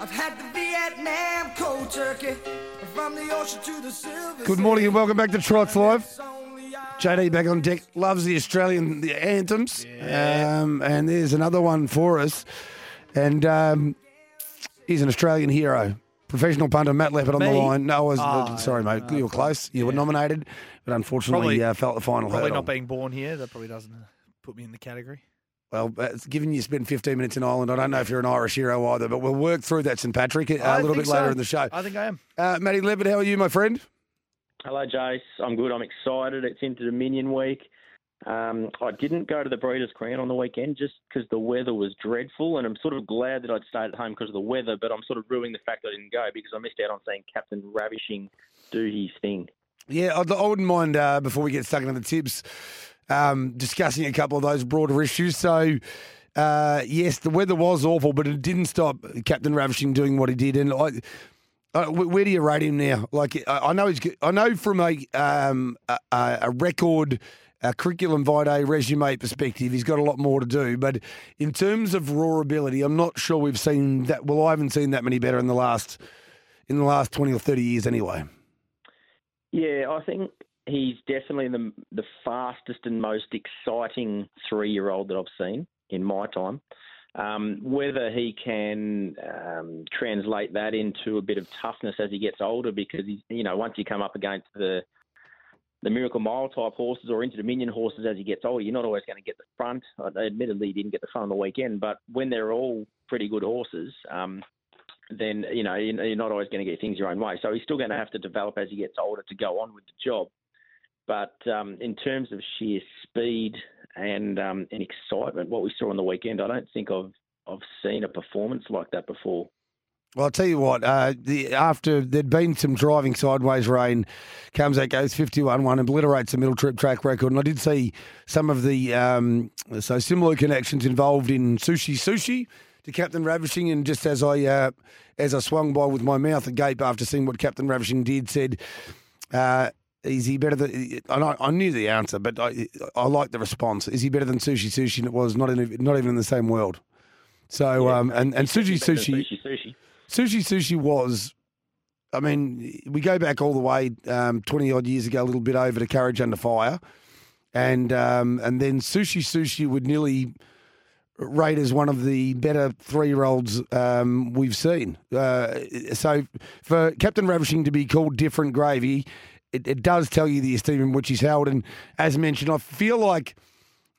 I've had the Vietnam cold turkey from the ocean to the silver. Good morning and welcome back to Trots Live. It's only I- JD back on deck loves the Australian the anthems, um, and there's another one for us. And um, he's an Australian hero, professional punter Matt Leppard on the line. No, I was Oh, sorry, mate. you were close. You were nominated, but unfortunately Probably- uh, felt the final Probably hurdle. not being born here. That probably doesn't uh, put me in the category. Well, uh, given you spent 15 minutes in Ireland. I don't know if you're an Irish hero either, but we'll work through that St Patrick uh, a I little bit later so. in the show. I think I am. Uh, Matty Leppard, how are you, my friend? Hello, Jace. I'm good. I'm excited. It's Inter Dominion week. Um, I didn't go to the Breeders' Crown on the weekend just because the weather was dreadful, and I'm sort of glad that I'd stayed at home because of the weather. But I'm sort of ruining the fact that I didn't go because I missed out on seeing Captain Ravishing do his thing. Yeah, I'd, I wouldn't mind uh, before we get stuck into the tips um, discussing a couple of those broader issues. So, uh, yes, the weather was awful, but it didn't stop Captain Ravishing doing what he did. And I, where do you rate him now? Like, I know he's, I know from a um, a a record. A curriculum vitae resume perspective, he's got a lot more to do. But in terms of raw ability, I'm not sure we've seen that. Well, I haven't seen that many better in the last in the last twenty or thirty years, anyway. Yeah, I think he's definitely the the fastest and most exciting three year old that I've seen in my time. Um, whether he can um, translate that into a bit of toughness as he gets older, because he's, you know once you come up against the the Miracle Mile type horses or Inter Dominion horses as he gets older, you're not always going to get the front. Admittedly, he didn't get the front on the weekend, but when they're all pretty good horses, um, then you know you're not always going to get things your own way. So he's still going to have to develop as he gets older to go on with the job. But um, in terms of sheer speed and um, and excitement, what we saw on the weekend, I don't think I've I've seen a performance like that before. Well, I'll tell you what, uh, the, after there'd been some driving sideways rain, comes out, goes 51 1, obliterates the middle trip track record. And I did see some of the um, so similar connections involved in Sushi Sushi to Captain Ravishing. And just as I uh, as I swung by with my mouth agape after seeing what Captain Ravishing did, said, uh, is he better than? I, know- I knew the answer, but I, I like the response. Is he better than Sushi Sushi? And it was not in, not even in the same world. So um, and and Sushi Sushi. sushi, sushi. Sushi Sushi was, I mean, we go back all the way um, 20 odd years ago, a little bit over to Courage Under Fire. And um, and then Sushi Sushi would nearly rate as one of the better three year olds um, we've seen. Uh, so for Captain Ravishing to be called Different Gravy, it, it does tell you the esteem in which he's held. And as mentioned, I feel like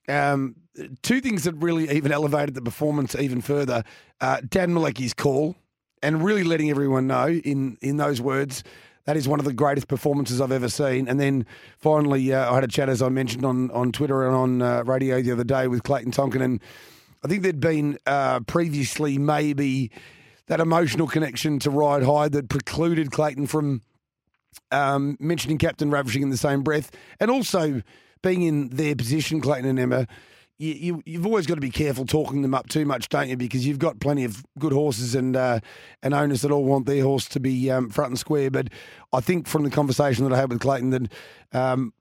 um, two things that really even elevated the performance even further. Uh, Dan Malecki's call and really letting everyone know in, in those words that is one of the greatest performances I've ever seen. And then finally, uh, I had a chat, as I mentioned, on, on Twitter and on uh, radio the other day with Clayton Tonkin. And I think there'd been uh, previously maybe that emotional connection to Ride High that precluded Clayton from um, mentioning Captain Ravishing in the same breath, and also being in their position, Clayton and Emma. You, you, you've always got to be careful talking them up too much, don't you? Because you've got plenty of good horses and uh, and owners that all want their horse to be um, front and square. But I think from the conversation that I had with Clayton, that um,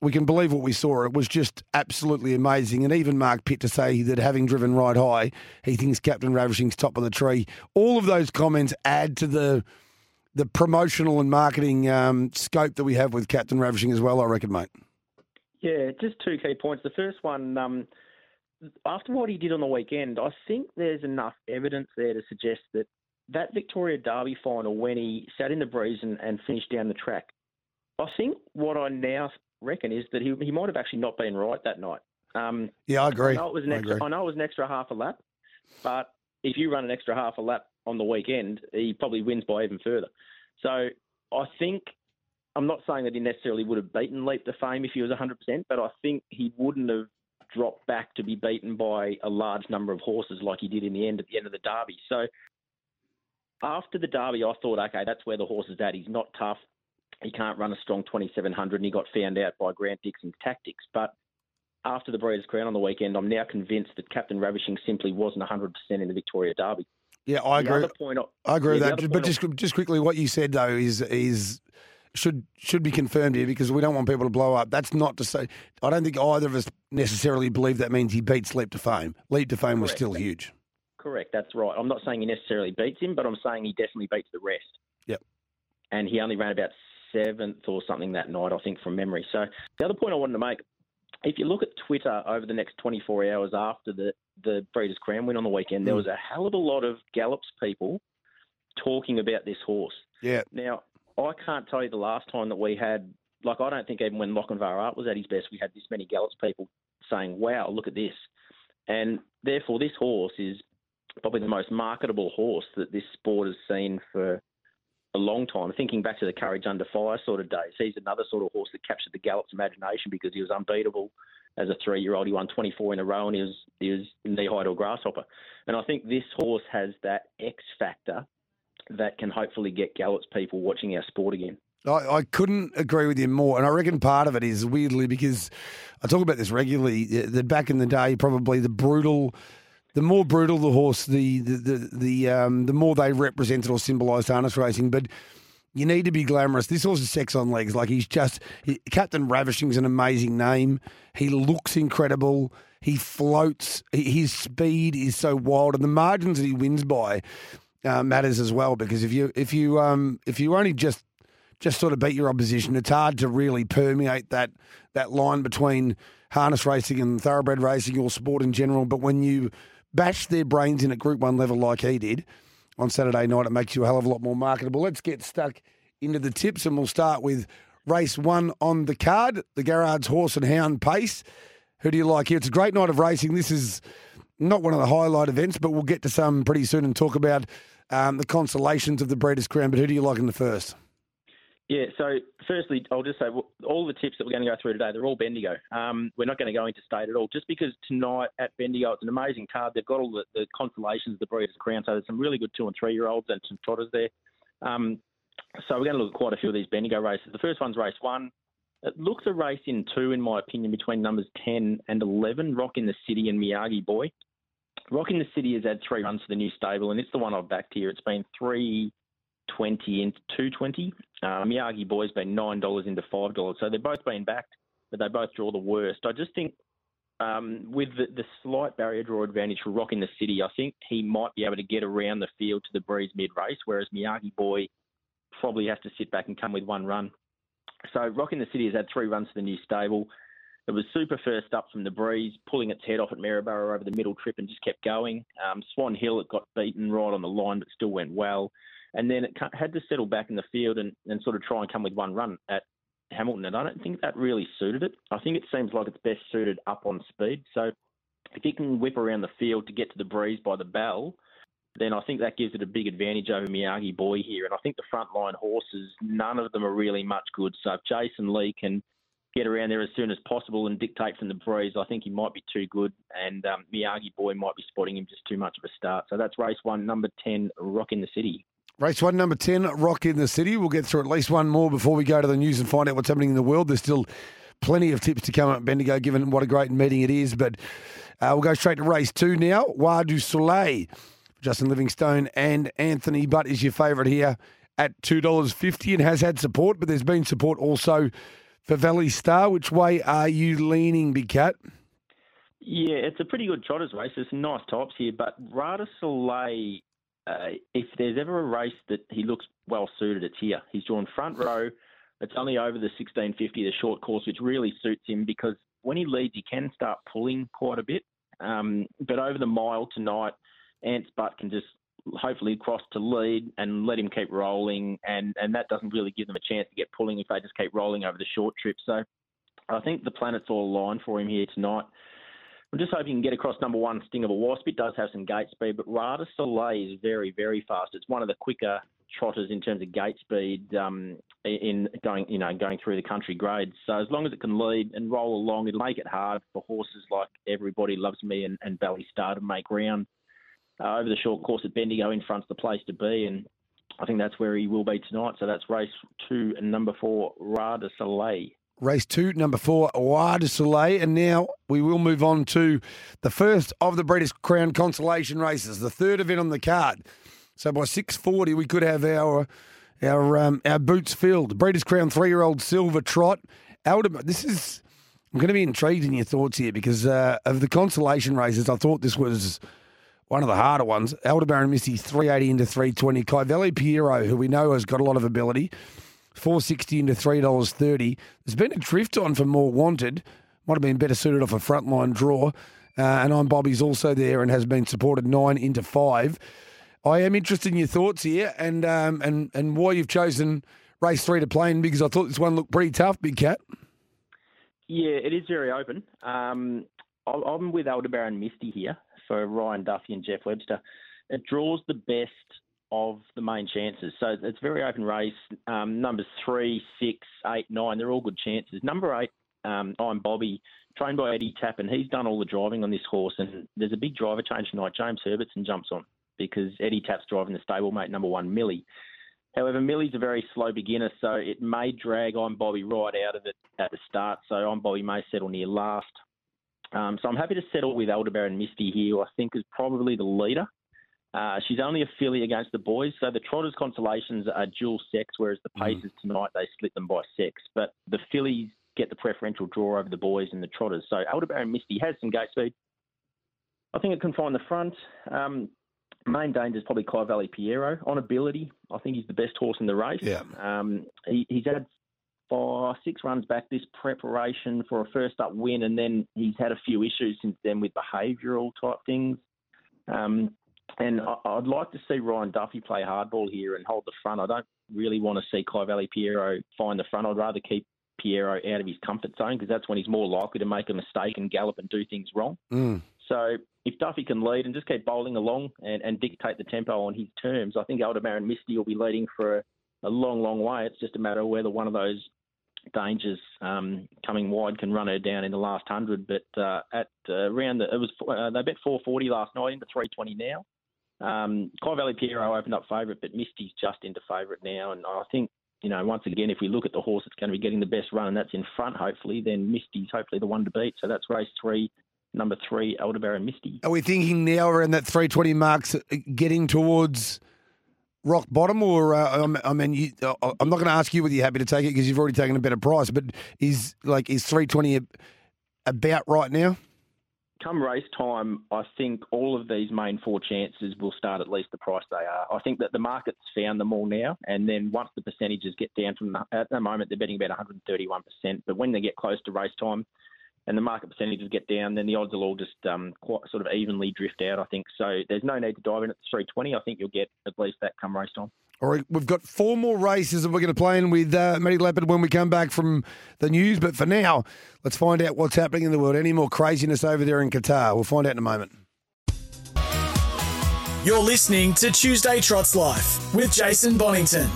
we can believe what we saw. It was just absolutely amazing. And even Mark Pitt to say that having driven Ride High, he thinks Captain Ravishing's top of the tree. All of those comments add to the the promotional and marketing um, scope that we have with Captain Ravishing as well, I reckon, mate. Yeah, just two key points. The first one, um, after what he did on the weekend, I think there's enough evidence there to suggest that that Victoria Derby final when he sat in the breeze and, and finished down the track. I think what I now reckon is that he he might have actually not been right that night. Um, Yeah, I agree. I know it was an I extra. agree. I know it was an extra half a lap, but if you run an extra half a lap on the weekend, he probably wins by even further. So I think I'm not saying that he necessarily would have beaten Leap to Fame if he was 100%, but I think he wouldn't have dropped back to be beaten by a large number of horses like he did in the end at the end of the Derby. So after the Derby, I thought, okay, that's where the horse is at. He's not tough. He can't run a strong 2700, and he got found out by Grant Dixon's tactics. But after the Breeders' Crown on the weekend, I'm now convinced that Captain Ravishing simply wasn't 100% in the Victoria Derby. Yeah, I The agree. point, I agree with yeah, the that. But just just quickly, what you said though is is should should be confirmed here because we don't want people to blow up. That's not to say I don't think either of us necessarily believe that means he beats Leap to Fame. Leap to Fame was still huge. Correct, that's right. I'm not saying he necessarily beats him, but I'm saying he definitely beats the rest. Yep. And he only ran about seventh or something that night, I think, from memory. So the other point I wanted to make, if you look at Twitter over the next 24 hours after the, the Breeders' Crown win on the weekend, there Mm. was a hell of a lot of Gallops people talking about this horse. Yeah. Now, I can't tell you the last time that we had, like, I don't think even when Lochinvar Art was at his best, we had this many Gallops people saying, wow, look at this. And therefore, this horse is probably the most marketable horse that this sport has seen for a long time. Thinking back to the Courage Under Fire sort of days, he's another sort of horse that captured the Gallop's imagination because he was unbeatable as a three-year-old. He won 24 in a row, and he was he was knee-high to a grasshopper. And I think this horse has that X factor that can hopefully get Gallop's people watching our sport again. I, I couldn't agree with you more, and I reckon part of it is weirdly because I talk about this regularly. That back in the day, probably the brutal, the more brutal the horse, the the the, the um, the more they represented or symbolised harness racing. But you need to be glamorous. This horse is sex on legs. Like he's just he, Captain Ravishing's an amazing name. He looks incredible. He floats. His speed is so wild, and the margins that he wins by uh, matters as well. Because if you if you um if you only just just sort of beat your opposition, it's hard to really permeate that that line between harness racing and thoroughbred racing or sport in general. But when you bash their brains in at Group One level like he did on Saturday night, it makes you a hell of a lot more marketable. Let's get stuck into the tips, and we'll start with race one on the card, the Garrard's Horse and Hound Pace. Who do you like here? It's a great night of racing. This is not one of the highlight events, but we'll get to some pretty soon and talk about um, the consolations of the Breeders' Crown. But who do you like in the first? Yeah, so firstly, I'll just say all the tips that we're going to go through today, they're all Bendigo. Um, we're not going to go into state at all, just because tonight at Bendigo, it's an amazing card. They've got all the, the the Breeders' Crown, so there's some really good two and three year olds and some trotters there. Um, so we're going to look at quite a few of these Bendigo races. The first one's race one. It looks a race in two, in my opinion, between numbers 10 and 11, Rock in the City and Miyagi Boy. Rock in the City has had three runs for the new stable, and it's the one I've backed here. It's been three twenty into two twenty. Uh, Miyagi Boy's been nine dollars into five dollars, so they've both been backed, but they both draw the worst. I just think um, with the, the slight barrier draw advantage for Rock in the City, I think he might be able to get around the field to the breeze mid race, whereas Miyagi Boy probably has to sit back and come with one run. So Rock in the City has had three runs to the new stable. It was super first up from the breeze, pulling its head off at Maryborough over the middle trip and just kept going. Um, Swan Hill, it got beaten right on the line, but still went well. And then it had to settle back in the field and, and sort of try and come with one run at Hamilton. And I don't think that really suited it. I think it seems like it's best suited up on speed. So if you can whip around the field to get to the breeze by the bell, then I think that gives it a big advantage over Miyagi Boy here. And I think the frontline horses, none of them are really much good. So if Jason Lee can get around there as soon as possible and dictate from the breeze, I think he might be too good. And um, Miyagi Boy might be spotting him just too much of a start. So that's race one, number 10, Rock in the City. Race one, number 10, Rock in the City. We'll get through at least one more before we go to the news and find out what's happening in the world. There's still plenty of tips to come up Bendigo, given what a great meeting it is. But uh, we'll go straight to race two now. Wadu Soleil, Justin Livingstone and Anthony Butt is your favourite here at $2.50 and has had support, but there's been support also for Valley Star. Which way are you leaning, Big Cat? Yeah, it's a pretty good trotters race. There's nice tops here, but Rada Soleil, uh, if there's ever a race that he looks well suited, it's here. He's drawn front row. It's only over the 1650, the short course, which really suits him because when he leads, he can start pulling quite a bit. Um, but over the mile tonight, Ant's butt can just hopefully cross to lead and let him keep rolling, and and that doesn't really give them a chance to get pulling if they just keep rolling over the short trip. So I think the planets all aligned for him here tonight. I'm just hoping he can get across number one, Sting of a Wasp. It does have some gate speed, but Rada Soleil is very, very fast. It's one of the quicker trotters in terms of gate speed um, in going, you know, going through the country grades. So as long as it can lead and roll along, it'll make it hard for horses like Everybody Loves Me and, and Bally Star to make ground uh, over the short course at Bendigo in front's the place to be, and I think that's where he will be tonight. So that's race two and number four, Rada Soleil. Race two, number four, Roi de Soleil. And now we will move on to the first of the Breeders' Crown consolation races, the third event on the card. So by 6.40, we could have our our um, our boots filled. Breeders' Crown three-year-old Silver Trot. Alderman, this is... I'm going to be intrigued in your thoughts here because uh, of the consolation races, I thought this was one of the harder ones. Aldebaran Misty 380 into 320. Kyvalley Piero, who we know has got a lot of ability, 460 into $3.30. There's been a drift on for more wanted. Might have been better suited off a frontline draw. Uh, and I'm Bobby's also there and has been supported nine into five. I am interested in your thoughts here and um, and and why you've chosen race three to play in because I thought this one looked pretty tough, Big Cat. Yeah, it is very open. Um, I'm with Aldebaran Misty here for Ryan Duffy and Jeff Webster. It draws the best of the main chances. So it's very open race. Um, numbers three, six, eight, nine, they're all good chances. Number eight, um, I'm Bobby, trained by Eddie Tappan. He's done all the driving on this horse, and there's a big driver change tonight. James Herbertson jumps on because Eddie Tap's driving the stablemate number one, Millie. However, Millie's a very slow beginner, so it may drag on Bobby right out of it at the start. So on Bobby may settle near last. Um, so I'm happy to settle with Aldebaran Misty here, who I think is probably the leader. Uh, she's only a filly against the boys, so the Trotters consolations are dual sex, whereas the Pacers mm. tonight they split them by sex. But the fillies get the preferential draw over the boys and the Trotters. So Aldebaran Misty has some gate speed. I think it can find the front. Um, main danger is probably Kyvalley Piero on ability. I think he's the best horse in the race. Yeah. Um, he, he's had five, six runs back this preparation for a first up win, and then he's had a few issues since then with behavioural type things. Um, and I, would like to see Ryan Duffy play hardball here and hold the front. I don't really want to see Kyvalley Piero find the front. I'd rather keep Piero out of his comfort zone because that's when he's more likely to make a mistake and gallop and do things wrong. Mm. So if Duffy can lead and just keep bowling along and, and dictate the tempo on his terms, I think Aldebaran Misty will be leading for a, a long, long way. It's just a matter of whether one of those dangers um, coming wide can run her down in the last hundred. But uh, at uh, around the, it was uh, they bet 440 last night into 320 now. Um, Valley Piero opened up favourite, but Misty's just into favourite now, and I think. You know, once again, if we look at the horse that's going to be getting the best run, and that's in front, hopefully, then Misty's hopefully the one to beat. So that's race three, number three, Aldebaran Misty. Are we thinking now around that 320 marks, uh, getting towards rock bottom, or uh, I mean, you, uh, I'm not going to ask you whether you're happy to take it because you've already taken a better price. But is like is 320 about right now? Come race time, I think all of these main four chances will start at least the price they are. I think that the market's found them all now, and then once the percentages get down from the, at the moment they're betting about 131%, but when they get close to race time, and the market percentages get down, then the odds will all just um, quite sort of evenly drift out. I think so. There's no need to dive in at 320. I think you'll get at least that come race time. All right, we've got four more races that we're going to play in with uh, Matty Leppard when we come back from the news. But for now, let's find out what's happening in the world. Any more craziness over there in Qatar? We'll find out in a moment. You're listening to Tuesday Trots Life with Jason Bonington.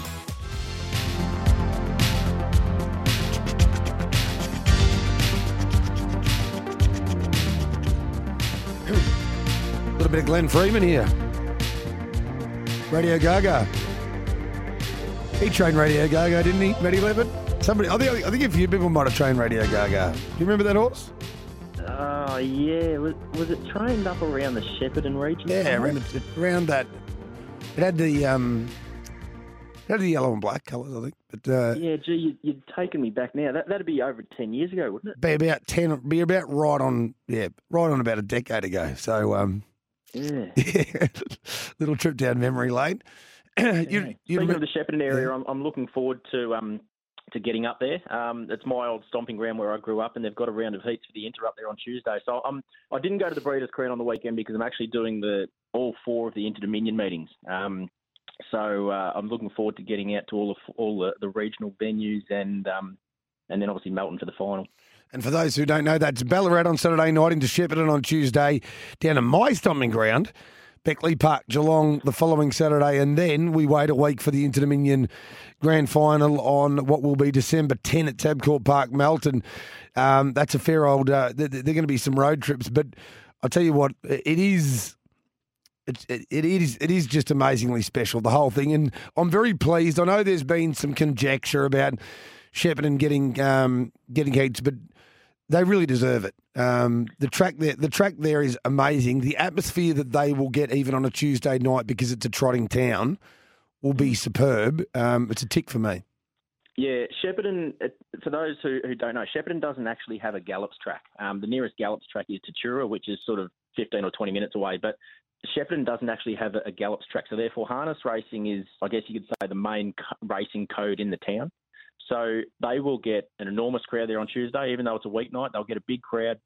Bit of Glenn Freeman here. Radio Gaga. He trained Radio Gaga, didn't he, Matty Leppard? Somebody, I think, I think a few people might have trained Radio Gaga. Do you remember that horse? Oh, yeah. Was, was it trained up around the Shepparton region? Yeah, around, around that. It had the um, it had the yellow and black colours, I think. But uh, yeah, gee, you, you'd taken me back now. That that'd be over ten years ago, wouldn't it? Be about ten. Be about right on. Yeah, right on about a decade ago. So um, yeah. Little trip down memory lane. you, you Speaking of the Shepparton area, yeah. I'm, I'm looking forward to um, to getting up there. Um, it's my old stomping ground where I grew up, and they've got a round of heats for the Inter up there on Tuesday. So um, I didn't go to the Breeders' Crown on the weekend because I'm actually doing the all four of the Inter Dominion meetings. Um, so uh, I'm looking forward to getting out to all of all the, the regional venues and um, and then obviously Melton for the final. And for those who don't know, that's Ballarat on Saturday night into Shepparton on Tuesday, down to my stomping ground, Beckley Park, Geelong the following Saturday, and then we wait a week for the Inter Dominion Grand Final on what will be December 10 at Tabcorp Park, Melton. Um, that's a fair old. Uh, they're, they're going to be some road trips, but I'll tell you what, it is. It, it, it is it is just amazingly special the whole thing, and I'm very pleased. I know there's been some conjecture about Shepparton getting um, getting heats, but they really deserve it. Um, the track there, the track there is amazing. The atmosphere that they will get even on a Tuesday night because it's a trotting town will be superb. Um, it's a tick for me. Yeah, Shepparton. For those who, who don't know, Shepparton doesn't actually have a Gallops track. Um, the nearest Gallops track is Tatura, which is sort of 15 or 20 minutes away. But Shepparton doesn't actually have a, a Gallops track, so therefore harness racing is, I guess you could say, the main co- racing code in the town. So they will get an enormous crowd there on Tuesday, even though it's a weeknight. They'll get a big crowd,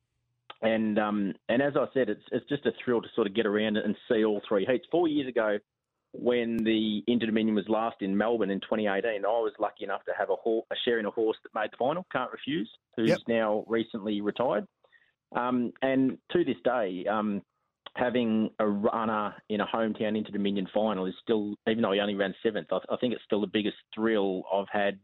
and um, and as I said, it's it's just a thrill to sort of get around and see all three heats. Four years ago, when the Inter Dominion was last in Melbourne in 2018, I was lucky enough to have a, horse, a share in a horse that made the final, Can't Refuse, who's Yep. now recently retired. Um, and to this day, um, having a runner in a hometown Inter Dominion final is still, even though he only ran seventh, I, I think it's still the biggest thrill I've had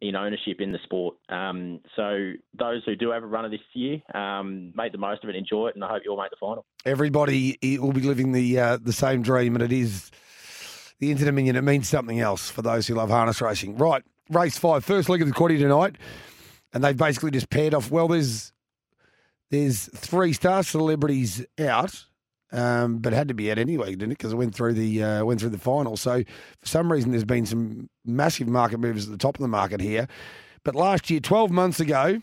in ownership in the sport. Um, so those who do have a runner this year, um, make the most of it, enjoy it, and I hope you all make the final. Everybody will be living the uh, the same dream, and it is the Inter Dominion. It means something else for those who love harness racing. Right, race five, first leg of the quaddy tonight, and they've basically just paired off. Well, there's there's three star celebrities out. Um, but had to be out anyway, didn't it? Because it went through the uh, went through the final. So for some reason, there's been some massive market moves at the top of the market here. But last year, 12 months ago,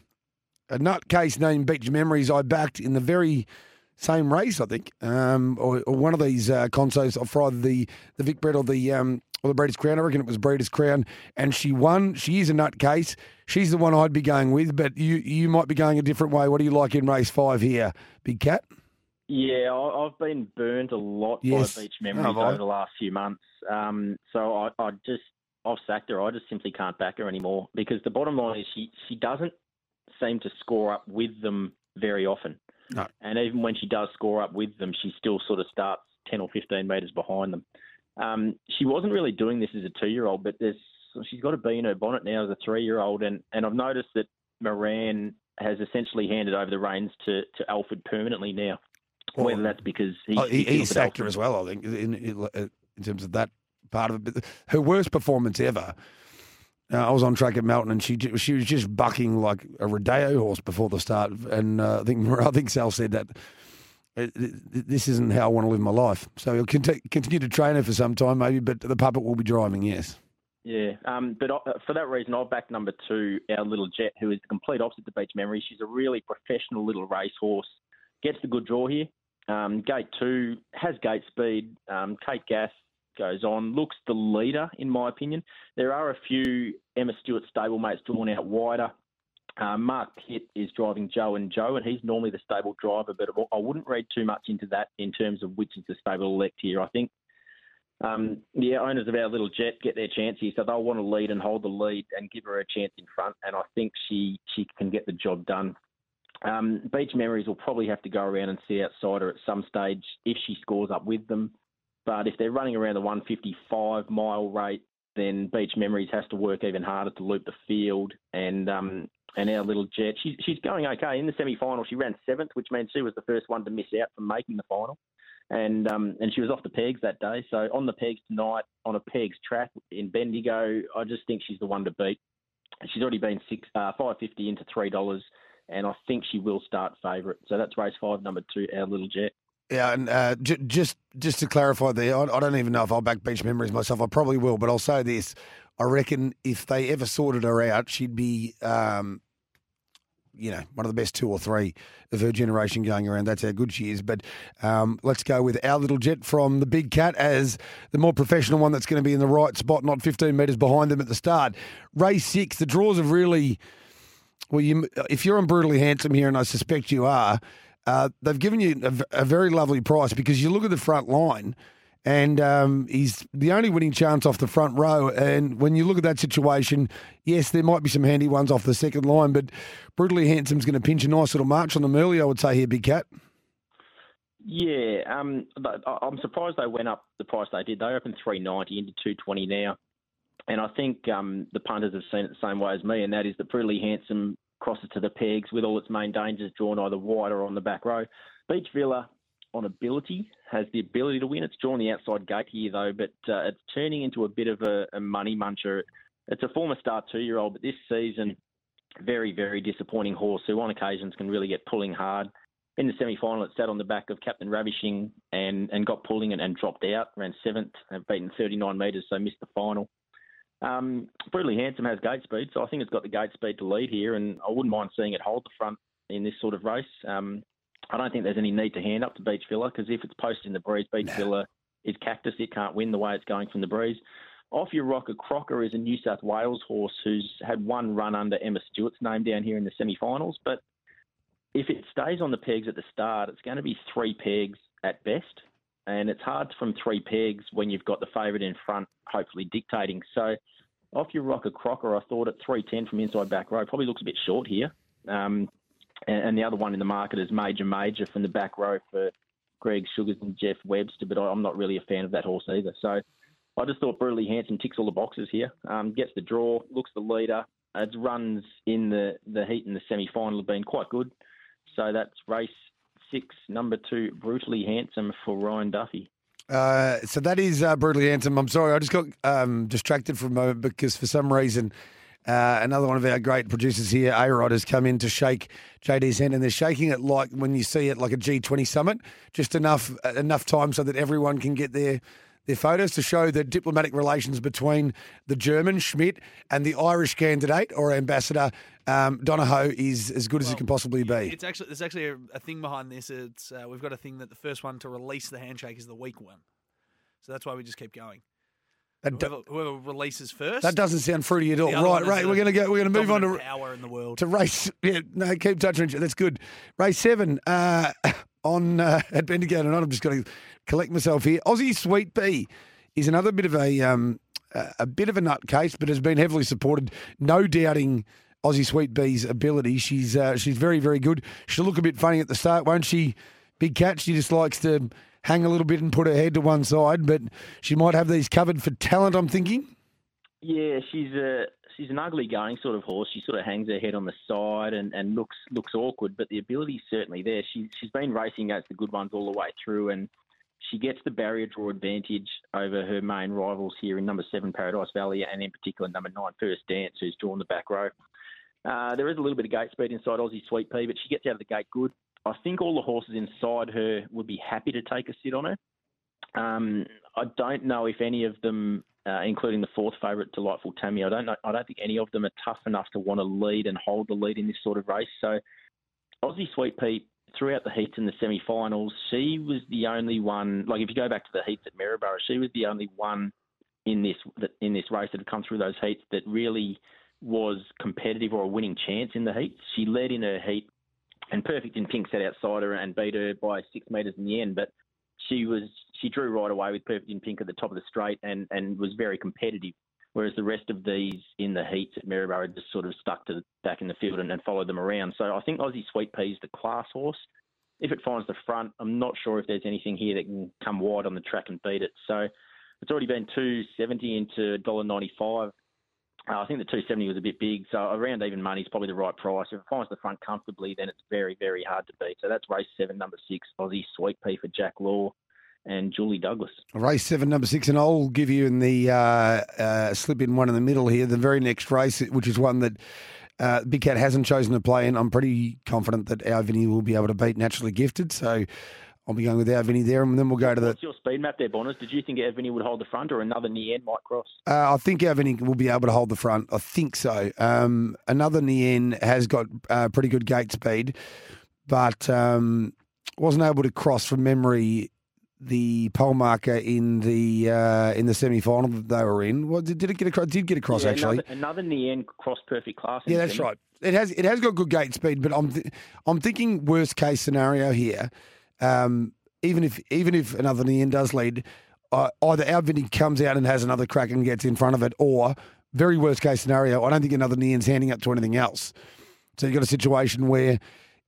a nutcase named Beach Memories I backed in the very same race, I think, um, or, or one of these uh, consos for either the the Vicbred or the um, or the Breeders' Crown. I reckon it was Breeders' Crown, and she won. She is a nutcase. She's the one I'd be going with, but you you might be going a different way. What do you like in race five here, Big Cat? Yeah, I've been burned a lot Yes. by beach memories Oh, over the last few months. Um, so I, I just I've sacked her. I just simply can't back her anymore because the bottom line is she she doesn't seem to score up with them very often. No. And even when she does score up with them, she still sort of starts ten or fifteen metres behind them. Um, she wasn't really doing this as a two-year-old, but there's she's got to be in her bonnet now as a three-year-old, and and I've noticed that Moran has essentially handed over the reins to to Alfred permanently now. Well, Whether that's because he, Oh, he, he he feels that sacked her as well, I think, in, in, in terms of that part of it. But her worst performance ever. Uh, I was on track at Melton, and she she was just bucking like a rodeo horse before the start. And uh, I think I think Sal said that uh, this isn't how I want to live my life. So he'll conti- continue to train her for some time, maybe, but the puppet will be driving. Yes. Yeah, um, but uh, for that reason, I'll back number two, our little Jet, who is the complete opposite to Beach Memory. She's a really professional little racehorse. Gets the good draw here. Um, gate two has gate speed. Um, Kate Gath goes on, looks the leader in my opinion. There are a few Emma Stewart stablemates drawn out wider. Uh, Mark Pitt is driving Joe and Joe, and he's normally the stable driver, but I wouldn't read too much into that in terms of which is the stable elect here. I think um, the owners of our little jet get their chance here, so they'll want to lead and hold the lead and give her a chance in front. And I think she she can get the job done. Um, Beach Memories will probably have to go around and see outsider at some stage if she scores up with them. But if they're running around the 155 mile rate, then Beach Memories has to work even harder to loop the field. And um, and our little jet, she's she's going okay in the semi final. She ran seventh, which means she was the first one to miss out from making the final and um, and she was off the pegs that day. So on the pegs tonight, on a pegs track in Bendigo, I just think she's the one to beat. She's already been six uh, five fifty into three dollars, and I think she will start favourite. So that's race five, number two, our little jet. Yeah, and uh, j- just just to clarify there, I, I don't even know if I'll back Beach Memories myself. I probably will, but I'll say this: I reckon if they ever sorted her out, she'd be um, you know, one of the best two or three of her generation going around. That's how good she is. But um, let's go with our little jet from the Big Cat as the more professional one that's going to be in the right spot, not 15 metres behind them at the start. Race six, the draws have really. Well, you, if you're on Brutally Handsome here, and I suspect you are, uh, they've given you a, a very lovely price because you look at the front line and um, he's the only winning chance off the front row. And when you look at that situation, yes, there might be some handy ones off the second line, but Brutally Handsome's going to pinch a nice little march on them early, I would say here, Big Cat. Yeah, um, I'm surprised they went up the price they did. They opened 390 into 220 now, and I think um, the punters have seen it the same way as me, and that is that Brutally Handsome crosses to the pegs with all its main dangers drawn either wide or on the back row. Beach Villa on ability has the ability to win. It's drawn the outside gate here though, but uh, it's turning into a bit of a, a money muncher. It's a former star two-year-old, but this season, very very disappointing horse who on occasions can really get pulling hard. In the semi-final, it sat on the back of Captain Ravishing and, and got pulling and, and dropped out, ran seventh, and beaten 39 metres, so missed the final. Um, Brutally Handsome has gate speed, so I think it's got the gate speed to lead here, and I wouldn't mind seeing it hold the front in this sort of race. Um, I don't think there's any need to hand up to Beach Villa because if it's posted in the breeze, Beach Villa is cactus. It can't win the way it's going from the breeze. Off your rocker, Crocker is a New South Wales horse who's had one run under Emma Stewart's name down here in the semi-finals, but if it stays on the pegs at the start, it's going to be three pegs at best, and it's hard from three pegs when you've got the favourite in front, hopefully dictating. So, off your rocker Crocker, I thought at three ten from inside back row probably looks a bit short here. Um, and, and the other one in the market is Major Major from the back row for Greg Sugars and Jeff Webster, but I- I'm not really a fan of that horse either. So I just thought Brutally Handsome ticks all the boxes here. Um, gets the draw, looks the leader. Its runs in the, the heat in the semi final have been quite good. So that's race six, number two, Brutally Handsome for Ryan Duffy. Uh, so that is uh, brutally handsome. I'm sorry, I just got um, distracted for a moment because for some reason, uh, another one of our great producers here, A Rod, has come in to shake JD's hand, and they're shaking it like when you see it like a G20 summit, just enough enough time so that everyone can get their their photos to show the diplomatic relations between the German Schmidt and the Irish candidate or ambassador um, Donahoe is as good as it can possibly be. It's actually there's actually a, a thing behind this. It's uh, we've got a thing that the first one to release the handshake is the weak one, so that's why we just keep going. Whoever, whoever releases first. that doesn't sound fruity at all. Right, Right, one is right. the We're going to go. We're going to move on to power in the world. to race. Yeah, no, keep touching. That's good. Race seven uh, on uh, at Bendigo tonight. I'm just going to collect myself here. Aussie Sweet Pea is another bit of a um, a bit of a nutcase, but has been heavily supported. No doubting Aussie Sweet Pea's ability. She's uh, she's very very good. She'll look a bit funny at the start, won't she? Big cat. She just likes to hang a little bit and put her head to one side, but she might have these covered for talent. I'm thinking. Yeah, she's a she's an ugly going sort of horse. She sort of hangs her head on the side and, and looks looks awkward, but the ability's certainly there. She she's been racing against the good ones all the way through, and she gets the barrier draw advantage over her main rivals here in number seven Paradise Valley, and in particular number nine First Dance, who's drawn the back row. Uh, there is a little bit of gate speed inside Aussie Sweet Pea, but she gets out of the gate good. I think all the horses inside her would be happy to take a sit on her. Um, I don't know if any of them, uh, including the fourth favourite, Delightful Tammy, I don't know. I don't think any of them are tough enough to want to lead and hold the lead in this sort of race. So, Aussie Sweet Pea throughout the heats and the semi-finals, she was the only one. Like if you go back to the heats at Maryborough, she was the only one in this in this race that had come through those heats that really was competitive or a winning chance in the heat. She led in her heat, and Perfect in Pink sat outside her and beat her by six metres in the end. But she was she drew right away with Perfect in Pink at the top of the straight and and was very competitive. Whereas the rest of these in the heats at Maryborough just sort of stuck to the back in the field and, and followed them around. So I think Aussie Sweet Pea is the class horse. If it finds the front, I'm not sure if there's anything here that can come wide on the track and beat it. So it's already been 270 into $1.95. Uh, I think the 270 was a bit big, so around even money is probably the right price. If it finds the front comfortably, then it's very, very hard to beat. So that's race seven, number six, Aussie Sweet Pea for Jack Law and Julie Douglas. Race seven, number six, and I'll give you in the uh, uh, slip in one in the middle here. The very next race, which is one that uh, Big Cat hasn't chosen to play in. I'm pretty confident that our Vinny will be able to beat Naturally Gifted. So I'll be going with our Vinny there, and then we'll go to the. What's your speed map there, Bonners? Did you think Evany would hold the front or another Nien might cross? Uh, I think Vinny will be able to hold the front. I think so. Um, another Nien has got uh, pretty good gate speed, but um, wasn't able to cross from memory the pole marker in the uh, in the semi final that they were in. Well, did, did it get across? Did get across Yeah, actually? Another, another Nien cross perfect class. Yeah, that's right. It has it has got good gate speed, but I'm th- I'm thinking worst case scenario here. Um, even if even if another Nian does lead, uh, either our Vinny comes out and has another crack and gets in front of it, or very worst case scenario, I don't think another Nian's handing up to anything else. So you've got a situation where,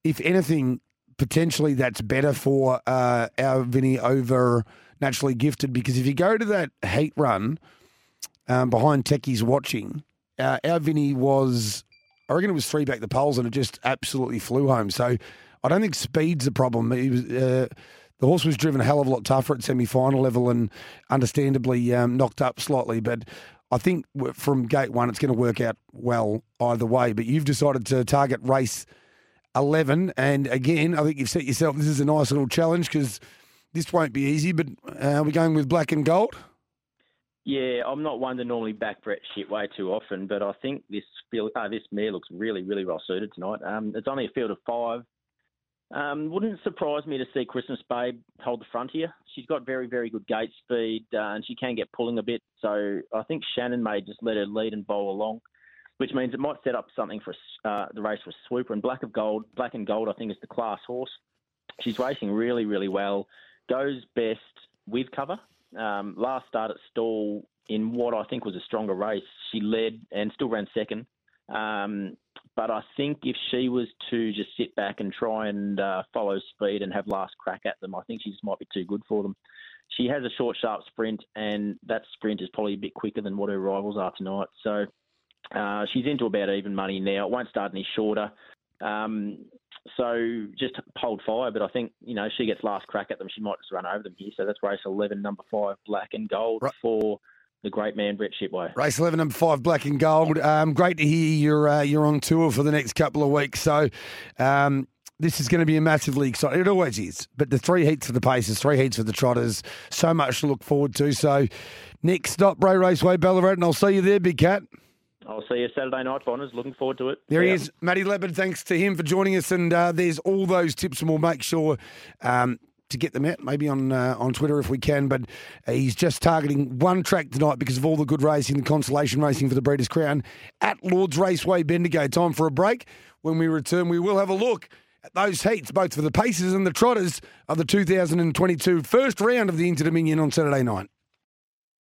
if anything, potentially that's better for uh, our Vinny over naturally gifted because if you go to that heat run um, behind Techie's watching, uh, our Vinny was, I reckon it was three back the poles and it just absolutely flew home. So I don't think speed's a problem. He was, uh, the horse was driven a hell of a lot tougher at semi final level and understandably um, knocked up slightly. But I think from gate one, it's going to work out well either way. But you've decided to target race 11. And again, I think you've set yourself, this is a nice little challenge because this won't be easy. But uh, we're going with black and gold. Yeah, I'm not one to normally back Brett Shipway too often, but I think this field, uh, this mare looks really, really well suited tonight. Um, it's only a field of five. Um, wouldn't surprise me to see Christmas Babe hold the front here. She's got very, very good gate speed, uh, and she can get pulling a bit. So I think Shannon may just let her lead and bowl along, which means it might set up something for uh, the race for Swooper. And Black of Gold, Black and Gold, I think is the class horse. She's racing really, really well. Goes best with cover. Um, last start at stall in what I think was a stronger race, she led and still ran second. Um, but I think if she was to just sit back and try and uh, follow speed and have last crack at them, I think she just might be too good for them. She has a short, sharp sprint, and that sprint is probably a bit quicker than what her rivals are tonight. So uh, she's into about even money now. It won't start any shorter. Um, so just hold fire, but I think you know she gets last crack at them, she might just run over them here. So that's race eleven, number five, black and gold Right. for the great man Brett Shipway. Race 11, number five, black and gold. Um, great to hear you're, uh, you're on tour for the next couple of weeks. So um, this is going to be a massively exciting. It always is. But the three heats for the Pacers, three heats for the Trotters. So much to look forward to. So next stop, Bray Raceway, Ballarat, and I'll see you there, Big Cat. I'll see you Saturday night, Bonners. Looking forward to it. There he is, Matty Leppard. Thanks to him for joining us. And uh, there's all those tips, and we'll make sure um, to get them out, maybe on uh, on Twitter if we can. But he's just targeting one track tonight because of all the good racing, the consolation racing for the Breeders' Crown at Lords Raceway, Bendigo. Time for a break. When we return, we will have a look at those heats, both for the Pacers and the Trotters of the 2022 first round of the Inter Dominion on Saturday night.